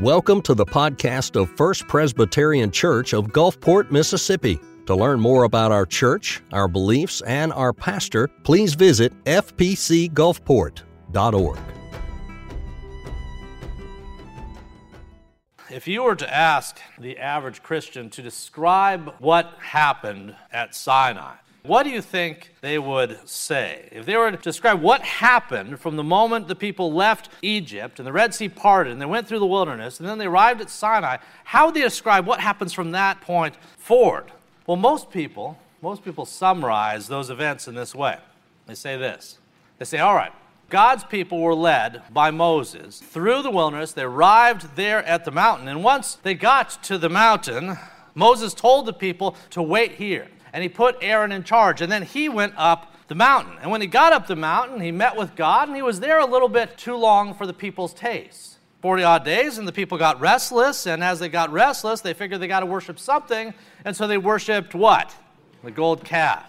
Welcome to the podcast of First Presbyterian Church of Gulfport, Mississippi. To learn more about our church, our beliefs, and our pastor, please visit fpcgulfport.org. If you were to ask the average Christian to describe what happened at Sinai, what do you think they would say? If they were to describe what happened from the moment the people left Egypt and the Red Sea parted and they went through the wilderness and then they arrived at Sinai, how would they describe what happens from that point forward? Well, most people, most people summarize those events in this way. They say this. They say, all right, God's people were led by Moses through the wilderness. They arrived there at the mountain. And once they got to the mountain, Moses told the people to wait here and he put Aaron in charge. And then he went up the mountain. And when he got up the mountain, he met with God, and he was there a little bit too long for the people's taste. 40 odd days, and the people got restless. And as they got restless, they figured they got to worship something. And so they worshiped what? The gold calf.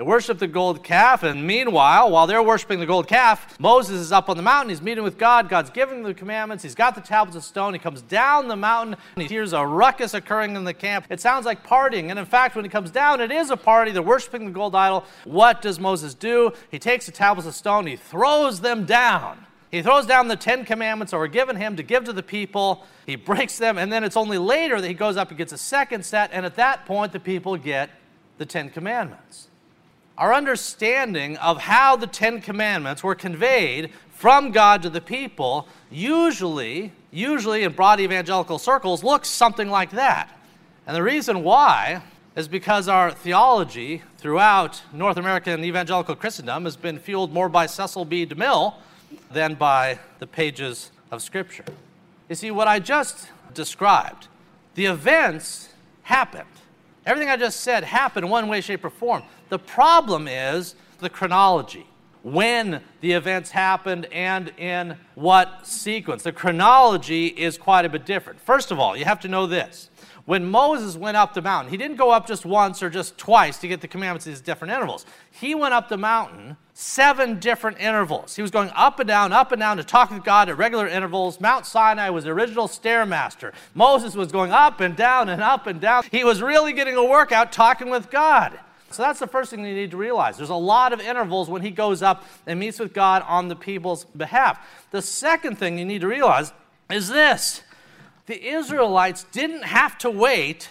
They worship the gold calf, and meanwhile, while they're worshiping the gold calf, Moses is up on the mountain. He's meeting with God. God's giving the commandments. He's got the tablets of stone. He comes down the mountain, and he hears a ruckus occurring in the camp. It sounds like partying. And in fact, when he comes down, it is a party. They're worshiping the gold idol. What does Moses do? He takes the tablets of stone, he throws them down. He throws down the Ten Commandments that were given him to give to the people. He breaks them, and then it's only later that he goes up and gets a second set, and at that point, the people get the Ten Commandments our understanding of how the Ten Commandments were conveyed from God to the people usually, usually in broad evangelical circles, looks something like that. And the reason why is because our theology throughout North American evangelical Christendom has been fueled more by Cecil B. DeMille than by the pages of Scripture. You see, what I just described, the events happened. Everything I just said happened one way, shape, or form. The problem is the chronology when the events happened and in what sequence. The chronology is quite a bit different. First of all, you have to know this. When Moses went up the mountain, he didn't go up just once or just twice to get the commandments at these different intervals. He went up the mountain seven different intervals. He was going up and down, up and down to talk with God at regular intervals. Mount Sinai was the original stairmaster. Moses was going up and down and up and down. He was really getting a workout talking with God. So that's the first thing you need to realize. There's a lot of intervals when he goes up and meets with God on the people's behalf. The second thing you need to realize is this the Israelites didn't have to wait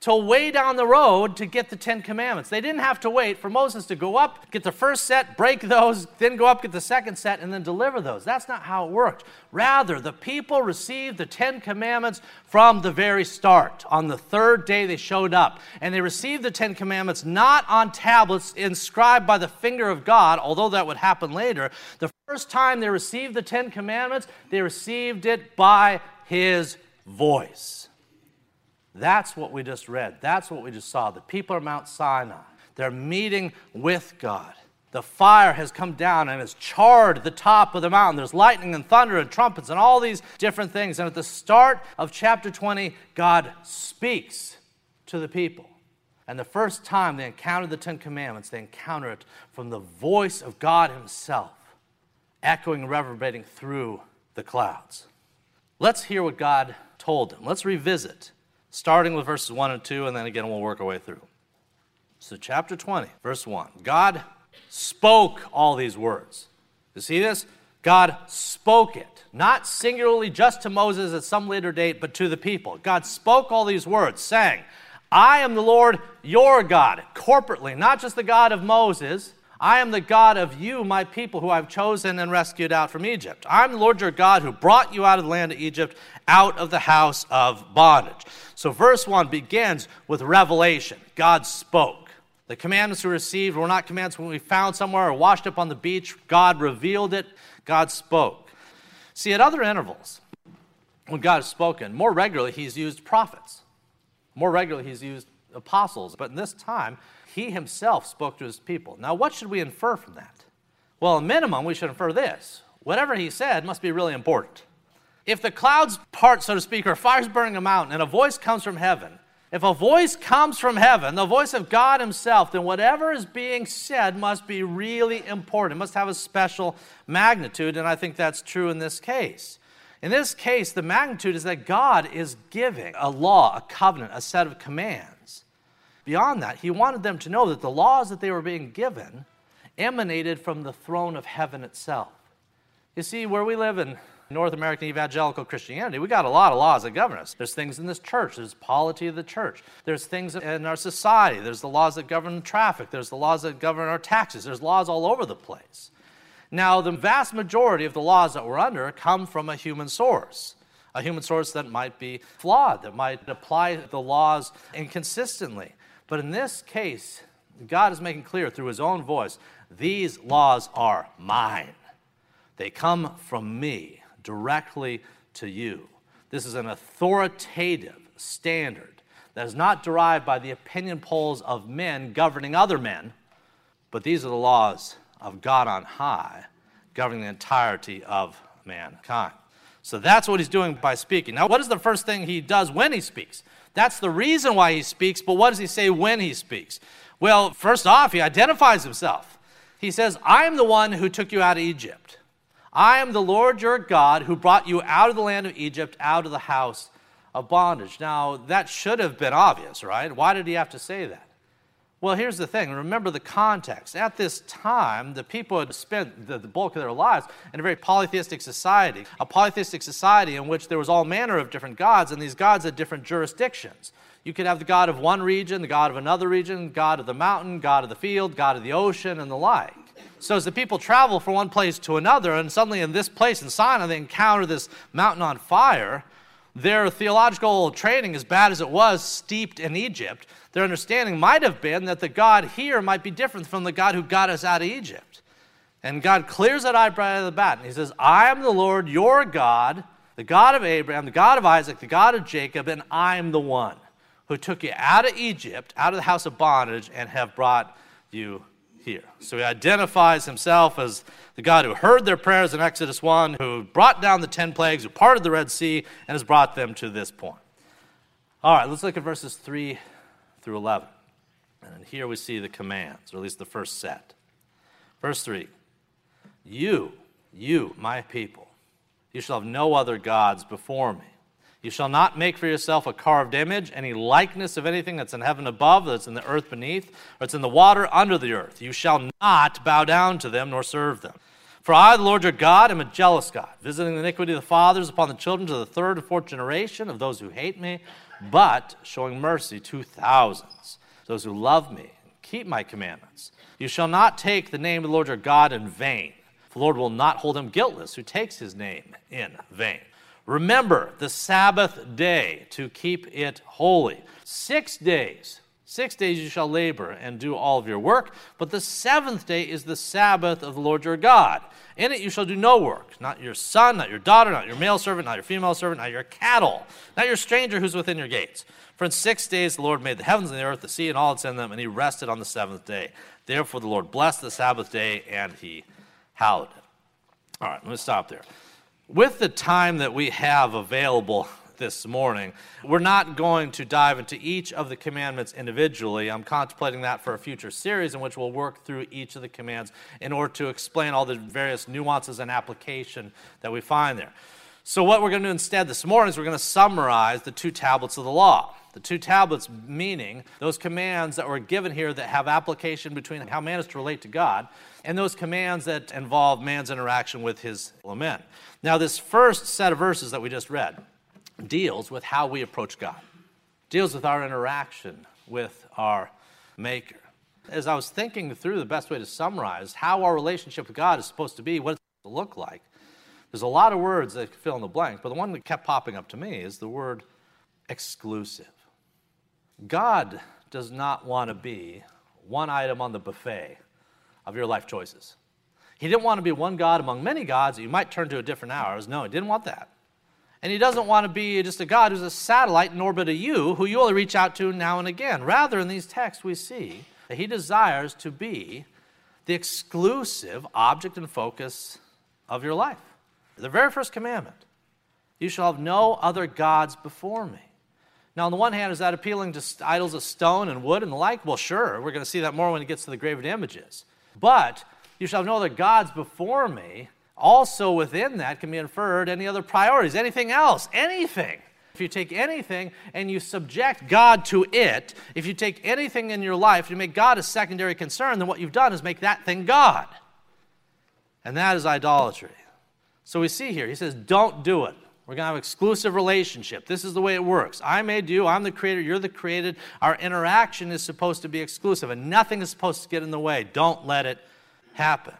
till way down the road to get the Ten Commandments. They didn't have to wait for Moses to go up, get the first set, break those, then go up, get the second set, and then deliver those. That's not how it worked. Rather, the people received the Ten Commandments from the very start. On the third day, they showed up, and they received the Ten Commandments not on tablets inscribed by the finger of God, although that would happen later. The first time they received the Ten Commandments, they received it by His voice. That's what we just read. That's what we just saw. The people are Mount Sinai. They're meeting with God. The fire has come down and has charred the top of the mountain. There's lightning and thunder and trumpets and all these different things. And at the start of chapter 20, God speaks to the people. And the first time they encounter the Ten Commandments, they encounter it from the voice of God Himself, echoing and reverberating through the clouds. Let's hear what God told them. Let's revisit starting with verses 1 and 2, and then again we'll work our way through. So, chapter 20, verse 1. God spoke all these words. You see this? God spoke it, not singularly just to Moses at some later date, but to the people. God spoke all these words, saying, I am the Lord your God, corporately, not just the God of Moses, I am the God of you, my people, who I've chosen and rescued out from Egypt. I'm the Lord your God who brought you out of the land of Egypt, out of the house of bondage. So, verse 1 begins with revelation. God spoke. The commandments we received were not commands when we found somewhere or washed up on the beach. God revealed it. God spoke. See, at other intervals, when God has spoken, more regularly he's used prophets. More regularly he's used apostles. But in this time, he himself spoke to his people. Now, what should we infer from that? Well, at minimum, we should infer this whatever he said must be really important. If the clouds part, so to speak, or fire's burning a mountain, and a voice comes from heaven, if a voice comes from heaven, the voice of God Himself, then whatever is being said must be really important. Must have a special magnitude, and I think that's true in this case. In this case, the magnitude is that God is giving a law, a covenant, a set of commands. Beyond that, he wanted them to know that the laws that they were being given emanated from the throne of heaven itself. You see, where we live in North American evangelical Christianity, we got a lot of laws that govern us. There's things in this church, there's polity of the church, there's things in our society, there's the laws that govern traffic, there's the laws that govern our taxes, there's laws all over the place. Now, the vast majority of the laws that we're under come from a human source, a human source that might be flawed, that might apply the laws inconsistently. But in this case, God is making clear through his own voice these laws are mine. They come from me directly to you. This is an authoritative standard that is not derived by the opinion polls of men governing other men, but these are the laws of God on high, governing the entirety of mankind. So that's what he's doing by speaking. Now, what is the first thing he does when he speaks? That's the reason why he speaks, but what does he say when he speaks? Well, first off, he identifies himself. He says, I am the one who took you out of Egypt. I am the Lord your God who brought you out of the land of Egypt, out of the house of bondage. Now, that should have been obvious, right? Why did he have to say that? Well, here's the thing remember the context. At this time, the people had spent the, bulk of their lives in a very polytheistic society, a polytheistic society in which there was all manner of different gods, and these gods had different jurisdictions. You could have the God of one region, the God of another region, God of the mountain, God of the field, God of the ocean, and the like. So, as the people travel from one place to another, and suddenly in this place in Sinai they encounter this mountain on fire, their theological training, as bad as it was, steeped in Egypt, their understanding might have been that the God here might be different from the God who got us out of Egypt. And God clears that eye right out of the bat. And He says, I am the Lord, your God, the God of Abraham, the God of Isaac, the God of Jacob, and I am the one who took you out of Egypt, out of the house of bondage, and have brought you here. So he identifies himself as the God who heard their prayers in Exodus 1, who brought down the 10 plagues, who parted the Red Sea, and has brought them to this point. All right, let's look at verses 3 through 11. And here we see the commands, or at least the first set. Verse 3 You, you, my people, you shall have no other gods before me. You shall not make for yourself a carved image, any likeness of anything that's in heaven above, that's in the earth beneath, or it's in the water under the earth. You shall not bow down to them nor serve them. For I, the Lord your God, am a jealous God, visiting the iniquity of the fathers upon the children to the third and fourth generation of those who hate me, but showing mercy to thousands, those who love me, and keep my commandments. You shall not take the name of the Lord your God in vain. For the Lord will not hold him guiltless who takes his name in vain. Remember the Sabbath day to keep it holy. Six days, six days you shall labor and do all of your work, but the seventh day is the Sabbath of the Lord your God. In it you shall do no work, not your son, not your daughter, not your male servant, not your female servant, not your cattle, not your stranger who's within your gates. For in six days the Lord made the heavens and the earth, the sea, and all that's in them, and he rested on the seventh day. Therefore the Lord blessed the Sabbath day, and he hallowed it. All right, let me stop there. With the time that we have available this morning, we're not going to dive into each of the commandments individually. I'm contemplating that for a future series in which we'll work through each of the commands in order to explain all the various nuances and application that we find there. So, what we're going to do instead this morning is we're going to summarize the two tablets of the law. The two tablets, meaning those commands that were given here that have application between how man is to relate to God and those commands that involve man's interaction with his lament. Now, this first set of verses that we just read deals with how we approach God, deals with our interaction with our Maker. As I was thinking through the best way to summarize how our relationship with God is supposed to be, what it's supposed to look like, there's a lot of words that fill in the blank, but the one that kept popping up to me is the word exclusive. God does not want to be one item on the buffet of your life choices. He didn't want to be one God among many gods that you might turn to at different hours. No, he didn't want that. And he doesn't want to be just a God who's a satellite in orbit of you, who you only reach out to now and again. Rather, in these texts, we see that he desires to be the exclusive object and focus of your life. The very first commandment you shall have no other gods before me. Now, on the one hand, is that appealing to idols of stone and wood and the like? Well, sure. We're going to see that more when it gets to the graven images. But you shall have no other gods before me Also, within that can be inferred any other priorities, anything else, anything. If you take anything and you subject God to it, if you take anything in your life, you make God a secondary concern, then what you've done is make that thing God. And that is idolatry. So we see here, he says, don't do it. We're going to have exclusive relationship. This is the way it works. I made you, I'm the creator, you're the created. Our interaction is supposed to be exclusive, and nothing is supposed to get in the way. Don't let it happen.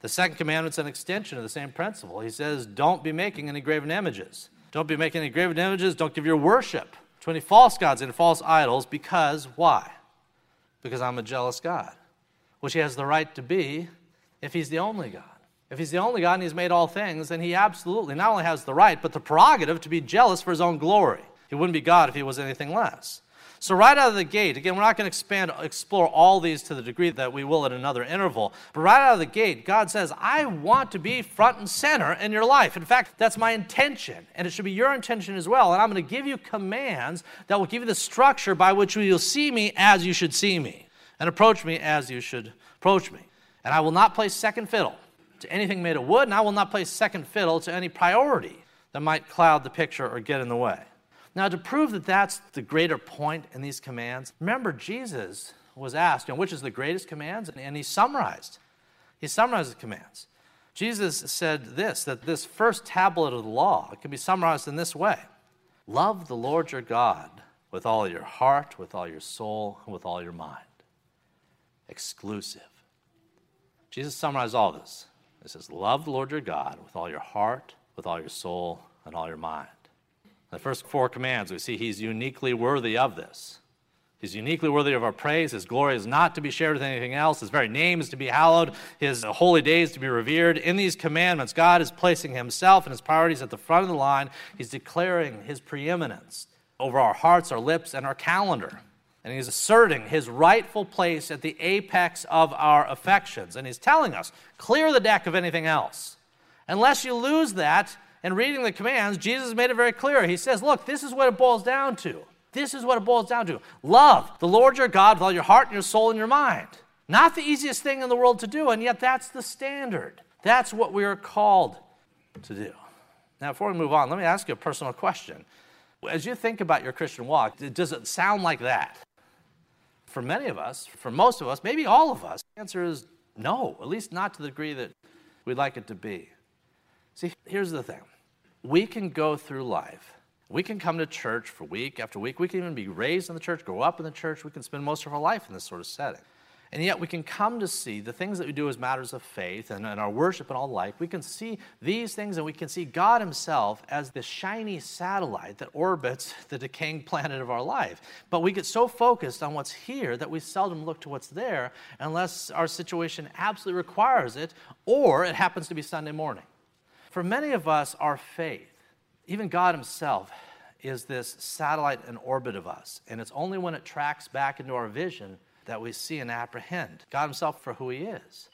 The second commandment's an extension of the same principle. He says, Don't be making any graven images. Don't be making any graven images. Don't give your worship to any false gods and false idols because why? Because I'm a jealous God, which he has the right to be if he's the only God. If he's the only God and he's made all things, then he absolutely not only has the right, but the prerogative to be jealous for his own glory. He wouldn't be God if he was anything less. So, right out of the gate, again, we're not going to expand, explore all these to the degree that we will at another interval, but right out of the gate, God says, I want to be front and center in your life. In fact, that's my intention, and it should be your intention as well. And I'm going to give you commands that will give you the structure by which you'll see me as you should see me, and approach me as you should approach me. And I will not play second fiddle to anything made of wood, and I will not play second fiddle to any priority that might cloud the picture or get in the way. Now, to prove that that's the greater point in these commands, remember Jesus was asked, you know, which is the greatest commands? And he summarized. He summarized the commands. Jesus said this that this first tablet of the law can be summarized in this way Love the Lord your God with all your heart, with all your soul, and with all your mind. Exclusive. Jesus summarized all this. He says, Love the Lord your God with all your heart, with all your soul, and all your mind. The first four commands, we see he's uniquely worthy of this. He's uniquely worthy of our praise. His glory is not to be shared with anything else. His very name is to be hallowed. His holy days to be revered. In these commandments, God is placing himself and his priorities at the front of the line. He's declaring his preeminence over our hearts, our lips, and our calendar. And he's asserting his rightful place at the apex of our affections. And he's telling us clear the deck of anything else. Unless you lose that, in reading the commands, Jesus made it very clear. He says, Look, this is what it boils down to. This is what it boils down to. Love the Lord your God with all your heart and your soul and your mind. Not the easiest thing in the world to do, and yet that's the standard. That's what we are called to do. Now, before we move on, let me ask you a personal question. As you think about your Christian walk, does it sound like that? For many of us, for most of us, maybe all of us, the answer is no, at least not to the degree that we'd like it to be. See, here's the thing we can go through life. We can come to church for week after week. We can even be raised in the church, grow up in the church. We can spend most of our life in this sort of setting. And yet we can come to see the things that we do as matters of faith and, and our worship and all life. We can see these things and we can see God Himself as the shiny satellite that orbits the decaying planet of our life. But we get so focused on what's here that we seldom look to what's there unless our situation absolutely requires it or it happens to be Sunday morning. For many of us, our faith, even God Himself, is this satellite in orbit of us. And it's only when it tracks back into our vision that we see and apprehend God Himself for who He is.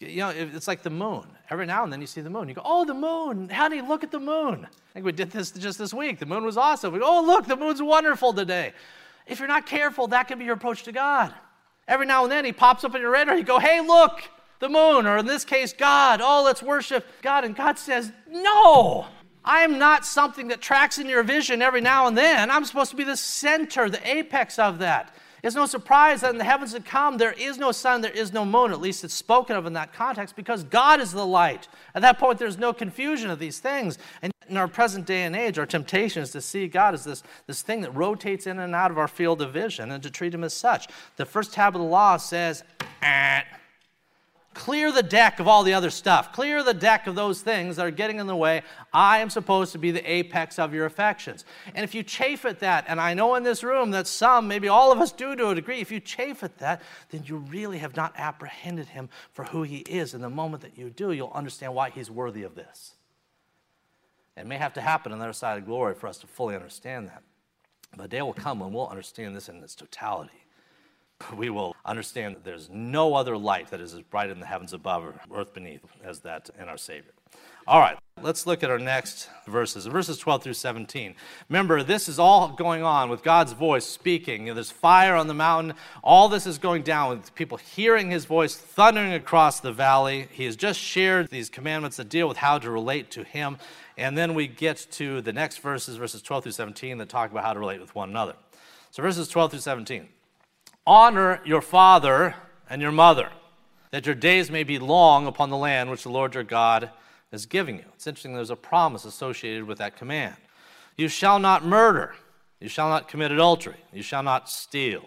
You know, it's like the moon. Every now and then you see the moon. You go, oh, the moon. Honey, look at the moon. I think we did this just this week. The moon was awesome. We go, oh, look, the moon's wonderful today. If you're not careful, that can be your approach to God. Every now and then he pops up in your radar. You go, hey, look, the moon, or in this case, God. Oh, let's worship God. And God says, No, I am not something that tracks in your vision every now and then. I'm supposed to be the center, the apex of that. It's no surprise that in the heavens to come, there is no sun, there is no moon. At least it's spoken of in that context because God is the light. At that point, there's no confusion of these things. And in our present day and age, our temptation is to see God as this, this thing that rotates in and out of our field of vision and to treat Him as such. The first tab of the law says, eh, Clear the deck of all the other stuff. Clear the deck of those things that are getting in the way. I am supposed to be the apex of your affections. And if you chafe at that, and I know in this room that some, maybe all of us do to a degree, if you chafe at that, then you really have not apprehended him for who he is. And the moment that you do, you'll understand why he's worthy of this. It may have to happen on the other side of glory for us to fully understand that. But a day will come when we'll understand this in its totality we will understand that there's no other light that is as bright in the heavens above or earth beneath as that in our Savior. All right, let's look at our next verses, verses 12 through 17. Remember, this is all going on with God's voice speaking. There's fire on the mountain. All this is going down with people hearing his voice thundering across the valley. He has just shared these commandments that deal with how to relate to him. And then we get to the next verses, verses 12 through 17, that talk about how to relate with one another. So, verses 12 through 17 Honor your father and your mother, that your days may be long upon the land which the Lord your God is giving you. It's interesting, there's a promise associated with that command. You shall not murder. You shall not commit adultery. You shall not steal.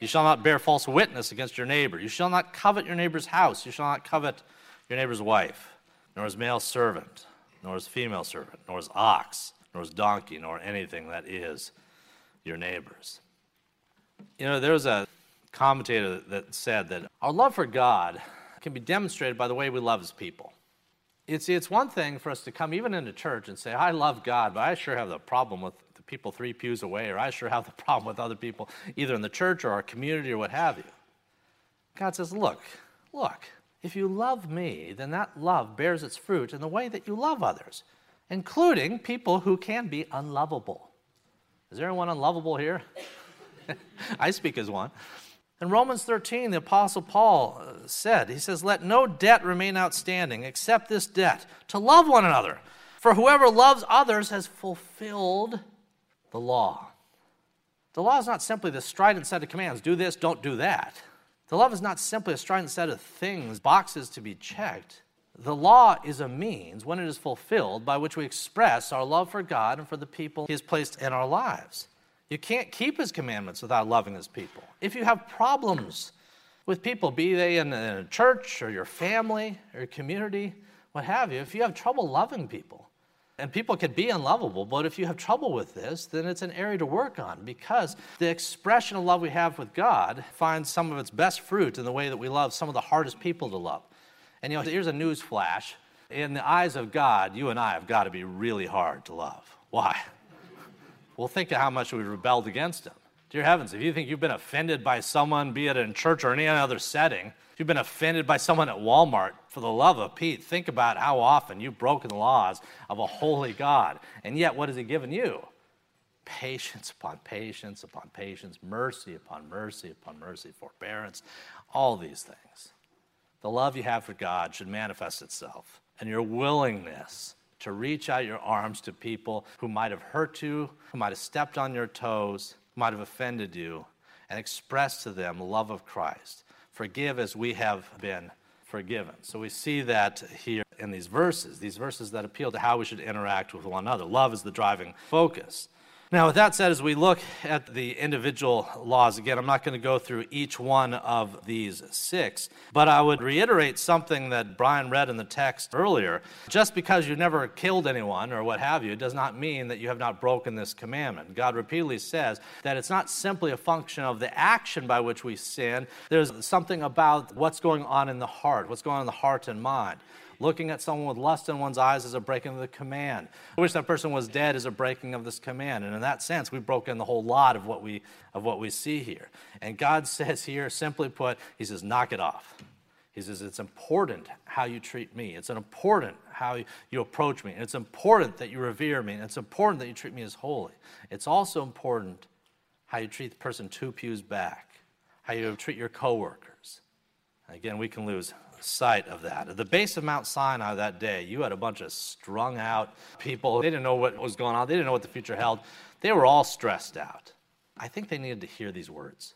You shall not bear false witness against your neighbor. You shall not covet your neighbor's house. You shall not covet your neighbor's wife, nor his male servant, nor his female servant, nor his ox, nor his donkey, nor anything that is your neighbor's. You know, there was a commentator that said that our love for God can be demonstrated by the way we love his people. It's, it's one thing for us to come even into church and say, I love God, but I sure have the problem with the people three pews away, or I sure have the problem with other people, either in the church or our community or what have you. God says, Look, look, if you love me, then that love bears its fruit in the way that you love others, including people who can be unlovable. Is there anyone unlovable here? I speak as one. In Romans 13, the Apostle Paul uh, said, He says, Let no debt remain outstanding except this debt, to love one another. For whoever loves others has fulfilled the law. The law is not simply the strident set of commands do this, don't do that. The law is not simply a strident set of things, boxes to be checked. The law is a means, when it is fulfilled, by which we express our love for God and for the people He has placed in our lives. You can't keep his commandments without loving his people. If you have problems with people, be they in a church or your family or your community, what have you, if you have trouble loving people, and people can be unlovable, but if you have trouble with this, then it's an area to work on because the expression of love we have with God finds some of its best fruit in the way that we love some of the hardest people to love. And you know, here's a news flash. In the eyes of God, you and I have got to be really hard to love. Why? Well, think of how much we've rebelled against him. Dear heavens, if you think you've been offended by someone, be it in church or any other setting, if you've been offended by someone at Walmart, for the love of Pete, think about how often you've broken the laws of a holy God. And yet, what has he given you? Patience upon patience upon patience, mercy upon mercy upon mercy, forbearance, all these things. The love you have for God should manifest itself, and your willingness to reach out your arms to people who might have hurt you, who might have stepped on your toes, might have offended you, and express to them love of Christ. Forgive as we have been forgiven. So we see that here in these verses, these verses that appeal to how we should interact with one another. Love is the driving focus. Now, with that said, as we look at the individual laws, again, I'm not going to go through each one of these six, but I would reiterate something that Brian read in the text earlier. Just because you never killed anyone or what have you does not mean that you have not broken this commandment. God repeatedly says that it's not simply a function of the action by which we sin, there's something about what's going on in the heart, what's going on in the heart and mind. Looking at someone with lust in one's eyes is a breaking of the command. I wish that person was dead is a breaking of this command. And in that sense, we've broken the whole lot of what we, of what we see here. And God says here, simply put, He says, knock it off. He says, it's important how you treat me. It's important how you approach me. And it's important that you revere me. And it's important that you treat me as holy. It's also important how you treat the person two pews back, how you treat your coworkers. Again, we can lose sight of that. At the base of Mount Sinai that day, you had a bunch of strung out people. They didn't know what was going on, they didn't know what the future held. They were all stressed out. I think they needed to hear these words.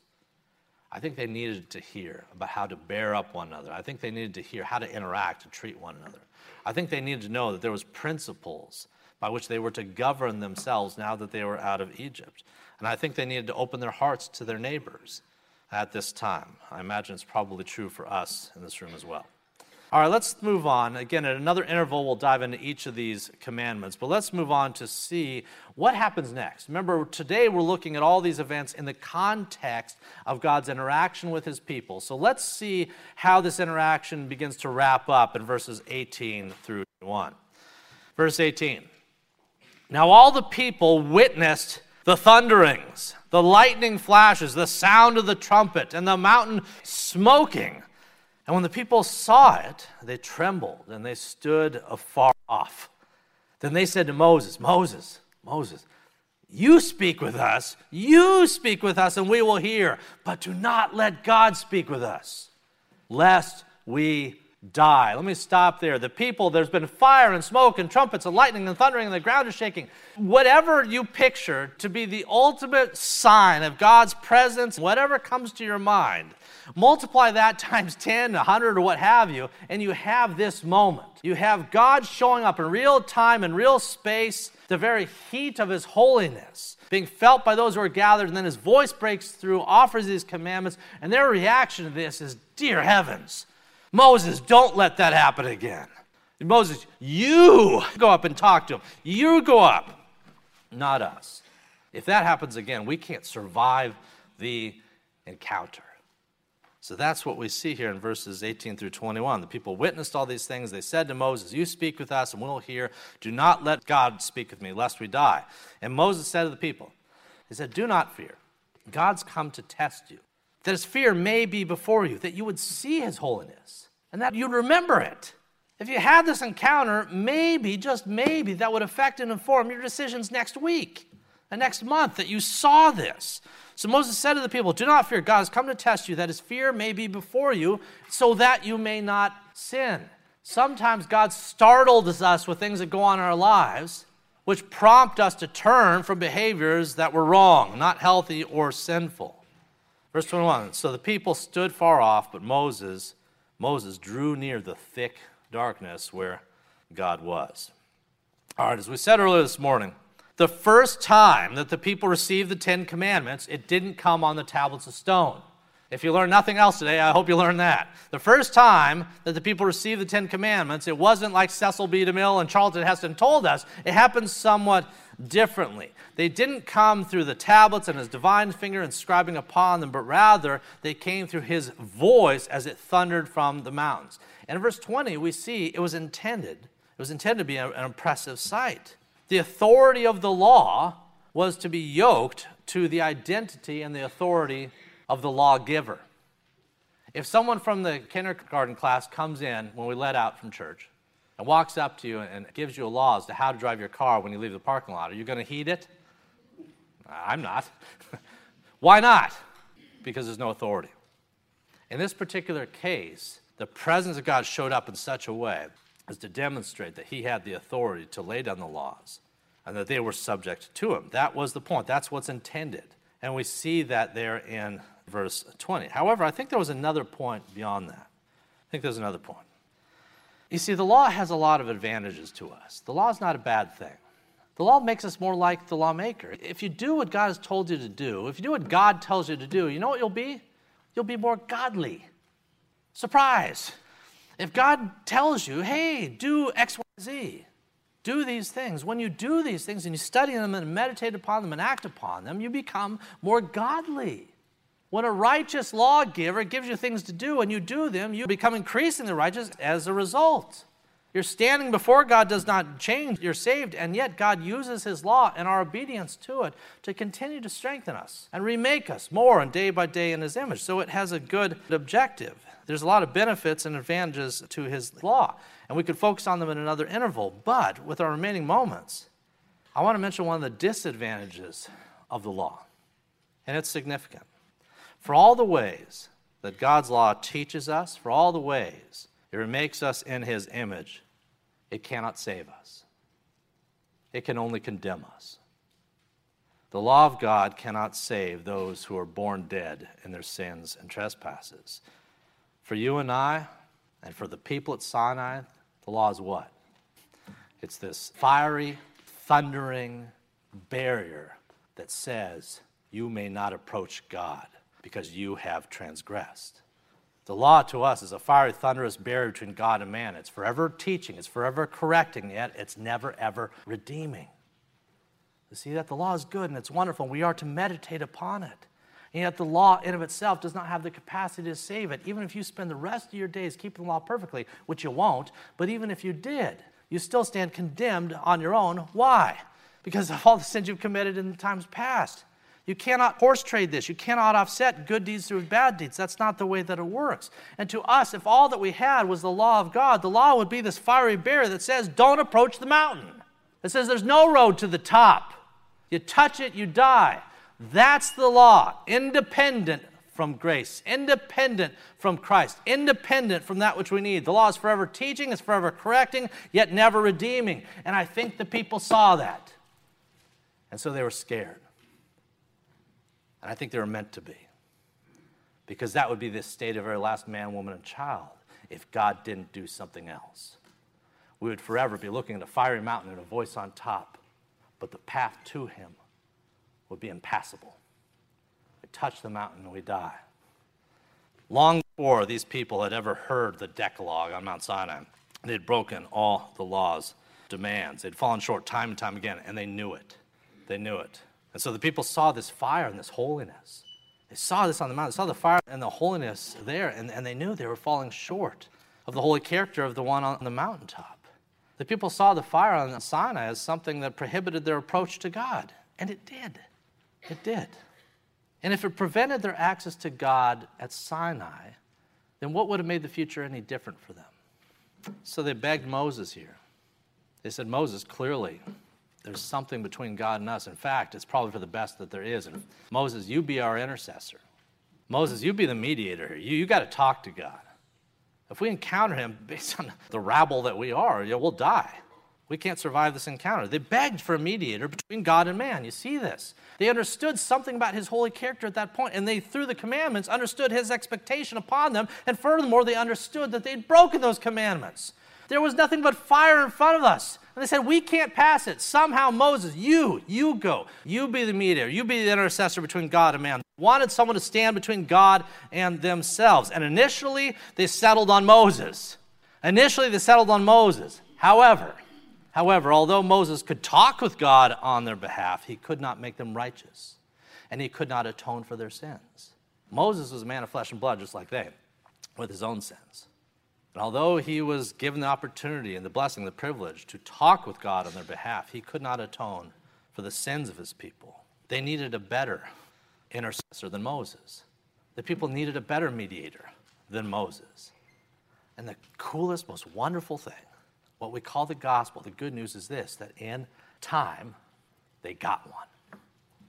I think they needed to hear about how to bear up one another. I think they needed to hear how to interact and treat one another. I think they needed to know that there was principles by which they were to govern themselves now that they were out of Egypt. And I think they needed to open their hearts to their neighbors at this time. I imagine it's probably true for us in this room as well. All right, let's move on. Again, at another interval, we'll dive into each of these commandments, but let's move on to see what happens next. Remember, today we're looking at all these events in the context of God's interaction with his people. So let's see how this interaction begins to wrap up in verses 18 through 1. Verse 18 Now all the people witnessed the thunderings the lightning flashes, the sound of the trumpet, and the mountain smoking. And when the people saw it, they trembled and they stood afar off. Then they said to Moses, Moses, Moses, you speak with us, you speak with us, and we will hear. But do not let God speak with us, lest we die. Let me stop there. The people, there's been fire and smoke and trumpets and lightning and thundering, and the ground is shaking. Whatever you picture to be the ultimate sign of God's presence, whatever comes to your mind, multiply that times 10, 100, or what have you, and you have this moment. You have God showing up in real time and real space, the very heat of His holiness being felt by those who are gathered, and then his voice breaks through, offers these commandments, and their reaction to this is, Dear heavens, Moses, don't let that happen again. Moses, you go up and talk to him. You go up, not us. If that happens again, we can't survive the encounter. So that's what we see here in verses 18 through 21. The people witnessed all these things. They said to Moses, You speak with us, and we'll hear. Do not let God speak with me, lest we die. And Moses said to the people, He said, Do not fear. God's come to test you, that his fear may be before you, that you would see his holiness and that you'd remember it. If you had this encounter, maybe, just maybe, that would affect and inform your decisions next week and next month that you saw this. So Moses said to the people, Do not fear. God has come to test you, that his fear may be before you, so that you may not sin. Sometimes God startles us with things that go on in our lives, which prompt us to turn from behaviors that were wrong, not healthy or sinful. Verse 21 So the people stood far off, but Moses Moses drew near the thick darkness where God was. All right, as we said earlier this morning, the first time that the people received the Ten Commandments, it didn't come on the tablets of stone. If you learn nothing else today, I hope you learn that. The first time that the people received the Ten Commandments, it wasn't like Cecil B. DeMille and Charlton Heston told us. It happened somewhat differently. They didn't come through the tablets and his divine finger inscribing upon them, but rather they came through his voice as it thundered from the mountains. And in verse 20, we see it was intended, it was intended to be an impressive sight. The authority of the law was to be yoked to the identity and the authority of the lawgiver. If someone from the kindergarten class comes in when we let out from church and walks up to you and gives you a law as to how to drive your car when you leave the parking lot, are you going to heed it? I'm not. Why not? Because there's no authority. In this particular case, the presence of God showed up in such a way as to demonstrate that he had the authority to lay down the laws and that they were subject to him. That was the point. That's what's intended. And we see that there in verse 20. However, I think there was another point beyond that. I think there's another point. You see, the law has a lot of advantages to us. The law is not a bad thing. The law makes us more like the lawmaker. If you do what God has told you to do, if you do what God tells you to do, you know what you'll be? You'll be more godly. Surprise. If God tells you, hey, do X, Y, Z, do these things, when you do these things and you study them and meditate upon them and act upon them, you become more godly. When a righteous lawgiver gives you things to do and you do them, you become increasingly righteous as a result. Your standing before God does not change. You're saved, and yet God uses His law and our obedience to it to continue to strengthen us and remake us more and day by day in His image. So it has a good objective. There's a lot of benefits and advantages to His law, and we could focus on them in another interval. But with our remaining moments, I want to mention one of the disadvantages of the law, and it's significant. For all the ways that God's law teaches us, for all the ways it makes us in His image, it cannot save us, it can only condemn us. The law of God cannot save those who are born dead in their sins and trespasses. For you and I, and for the people at Sinai, the law is what? It's this fiery, thundering barrier that says you may not approach God because you have transgressed. The law to us is a fiery, thunderous barrier between God and man. It's forever teaching, it's forever correcting, yet it's never, ever redeeming. You see that the law is good and it's wonderful, we are to meditate upon it. And yet, the law in of itself does not have the capacity to save it. Even if you spend the rest of your days keeping the law perfectly, which you won't, but even if you did, you still stand condemned on your own. Why? Because of all the sins you've committed in the times past. You cannot horse trade this. You cannot offset good deeds through bad deeds. That's not the way that it works. And to us, if all that we had was the law of God, the law would be this fiery barrier that says, don't approach the mountain. It says there's no road to the top. You touch it, you die. That's the law, independent from grace, independent from Christ, independent from that which we need. The law is forever teaching, it's forever correcting, yet never redeeming. And I think the people saw that. And so they were scared. And I think they were meant to be. Because that would be the state of every last man, woman, and child if God didn't do something else. We would forever be looking at a fiery mountain and a voice on top, but the path to Him would be impassable. We touch the mountain and we die. Long before these people had ever heard the Decalogue on Mount Sinai, they had broken all the law's demands. They'd fallen short time and time again, and they knew it. They knew it. And so the people saw this fire and this holiness. They saw this on the mountain, they saw the fire and the holiness there, and, and they knew they were falling short of the holy character of the one on the mountaintop. The people saw the fire on Sinai as something that prohibited their approach to God, and it did. It did. And if it prevented their access to God at Sinai, then what would have made the future any different for them? So they begged Moses here. They said, Moses, clearly, there's something between God and us. In fact, it's probably for the best that there is. And Moses, you be our intercessor. Moses, you be the mediator here. You, you got to talk to God. If we encounter him based on the rabble that we are, you know, we'll die. We can't survive this encounter. They begged for a mediator between God and man. You see this. They understood something about his holy character at that point, and they, through the commandments, understood his expectation upon them. And furthermore, they understood that they'd broken those commandments. There was nothing but fire in front of us. And they said, We can't pass it. Somehow, Moses, you, you go. You be the mediator. You be the intercessor between God and man. Wanted someone to stand between God and themselves. And initially, they settled on Moses. Initially, they settled on Moses. However, however, although Moses could talk with God on their behalf, he could not make them righteous. And he could not atone for their sins. Moses was a man of flesh and blood, just like they, with his own sins. And although he was given the opportunity and the blessing, the privilege to talk with God on their behalf, he could not atone for the sins of his people. They needed a better intercessor than Moses. The people needed a better mediator than Moses. And the coolest, most wonderful thing, what we call the gospel, the good news is this that in time, they got one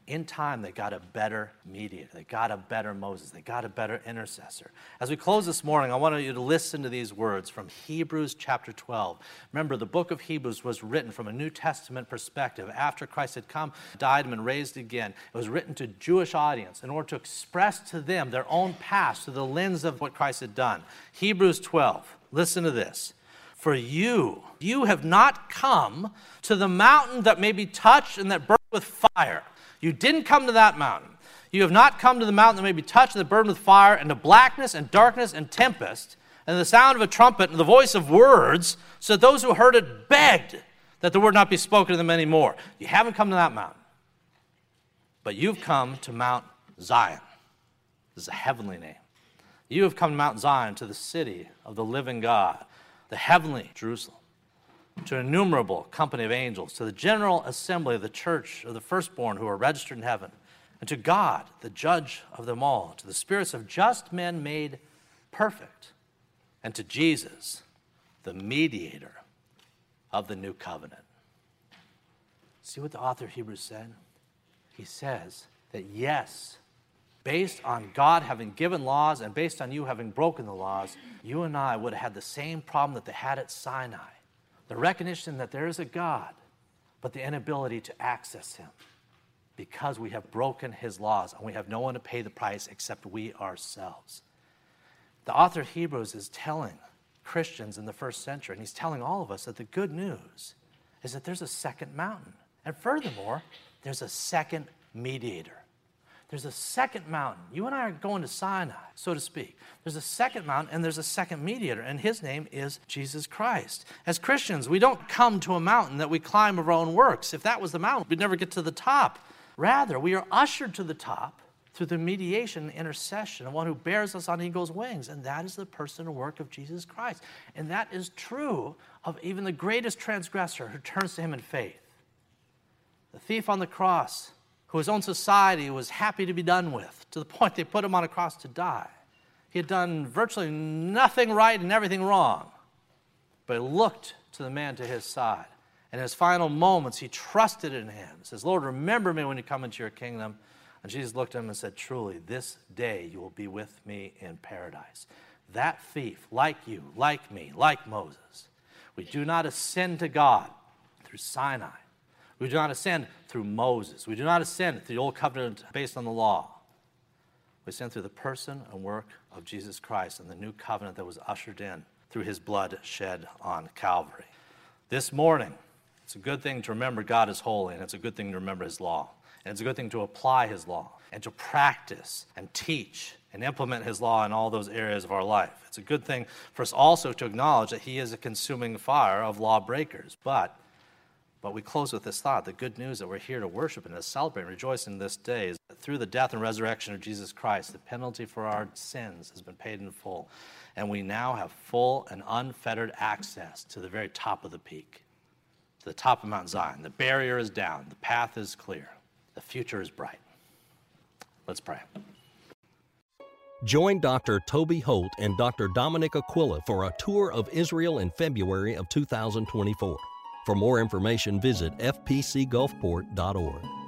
in time, they got a better mediator. They got a better Moses. They got a better intercessor. As we close this morning, I want you to listen to these words from Hebrews chapter 12. Remember, the book of Hebrews was written from a New Testament perspective after Christ had come, died, and been raised again. It was written to Jewish audience in order to express to them their own past through the lens of what Christ had done. Hebrews 12. Listen to this. For you, you have not come to the mountain that may be touched and that burns with fire you didn't come to that mountain. You have not come to the mountain that may be touched and burned with fire, and to blackness and darkness and tempest, and the sound of a trumpet and the voice of words, so that those who heard it begged that the word not be spoken to them anymore. You haven't come to that mountain, but you've come to Mount Zion. This is a heavenly name. You have come to Mount Zion, to the city of the living God, the heavenly Jerusalem to an innumerable company of angels, to the general assembly of the church of the firstborn who are registered in heaven, and to God, the judge of them all, to the spirits of just men made perfect, and to Jesus, the mediator of the new covenant. See what the author of Hebrews said? He says that yes, based on God having given laws and based on you having broken the laws, you and I would have had the same problem that they had at Sinai the recognition that there is a God, but the inability to access Him because we have broken His laws and we have no one to pay the price except we ourselves. The author of Hebrews is telling Christians in the first century, and he's telling all of us that the good news is that there's a second mountain. And furthermore, there's a second mediator. There's a second mountain. You and I are going to Sinai, so to speak. There's a second mountain, and there's a second mediator, and his name is Jesus Christ. As Christians, we don't come to a mountain that we climb of our own works. If that was the mountain, we'd never get to the top. Rather, we are ushered to the top through the mediation and intercession of one who bears us on eagle's wings, and that is the person and work of Jesus Christ. And that is true of even the greatest transgressor who turns to him in faith. The thief on the cross who his own society was happy to be done with, to the point they put him on a cross to die. He had done virtually nothing right and everything wrong. But he looked to the man to his side. In his final moments, he trusted in him. He says, Lord, remember me when you come into your kingdom. And Jesus looked at him and said, Truly, this day you will be with me in paradise. That thief, like you, like me, like Moses, we do not ascend to God through Sinai. We do not ascend through Moses. We do not ascend through the old covenant based on the law. We ascend through the person and work of Jesus Christ and the new covenant that was ushered in through his blood shed on Calvary. This morning, it's a good thing to remember God is holy, and it's a good thing to remember his law. And it's a good thing to apply his law and to practice and teach and implement his law in all those areas of our life. It's a good thing for us also to acknowledge that he is a consuming fire of lawbreakers. But but we close with this thought the good news that we're here to worship and to celebrate and rejoice in this day is that through the death and resurrection of Jesus Christ, the penalty for our sins has been paid in full. And we now have full and unfettered access to the very top of the peak, to the top of Mount Zion. The barrier is down, the path is clear, the future is bright. Let's pray. Join Dr. Toby Holt and Dr. Dominic Aquila for a tour of Israel in February of 2024. For more information, visit fpcgulfport.org.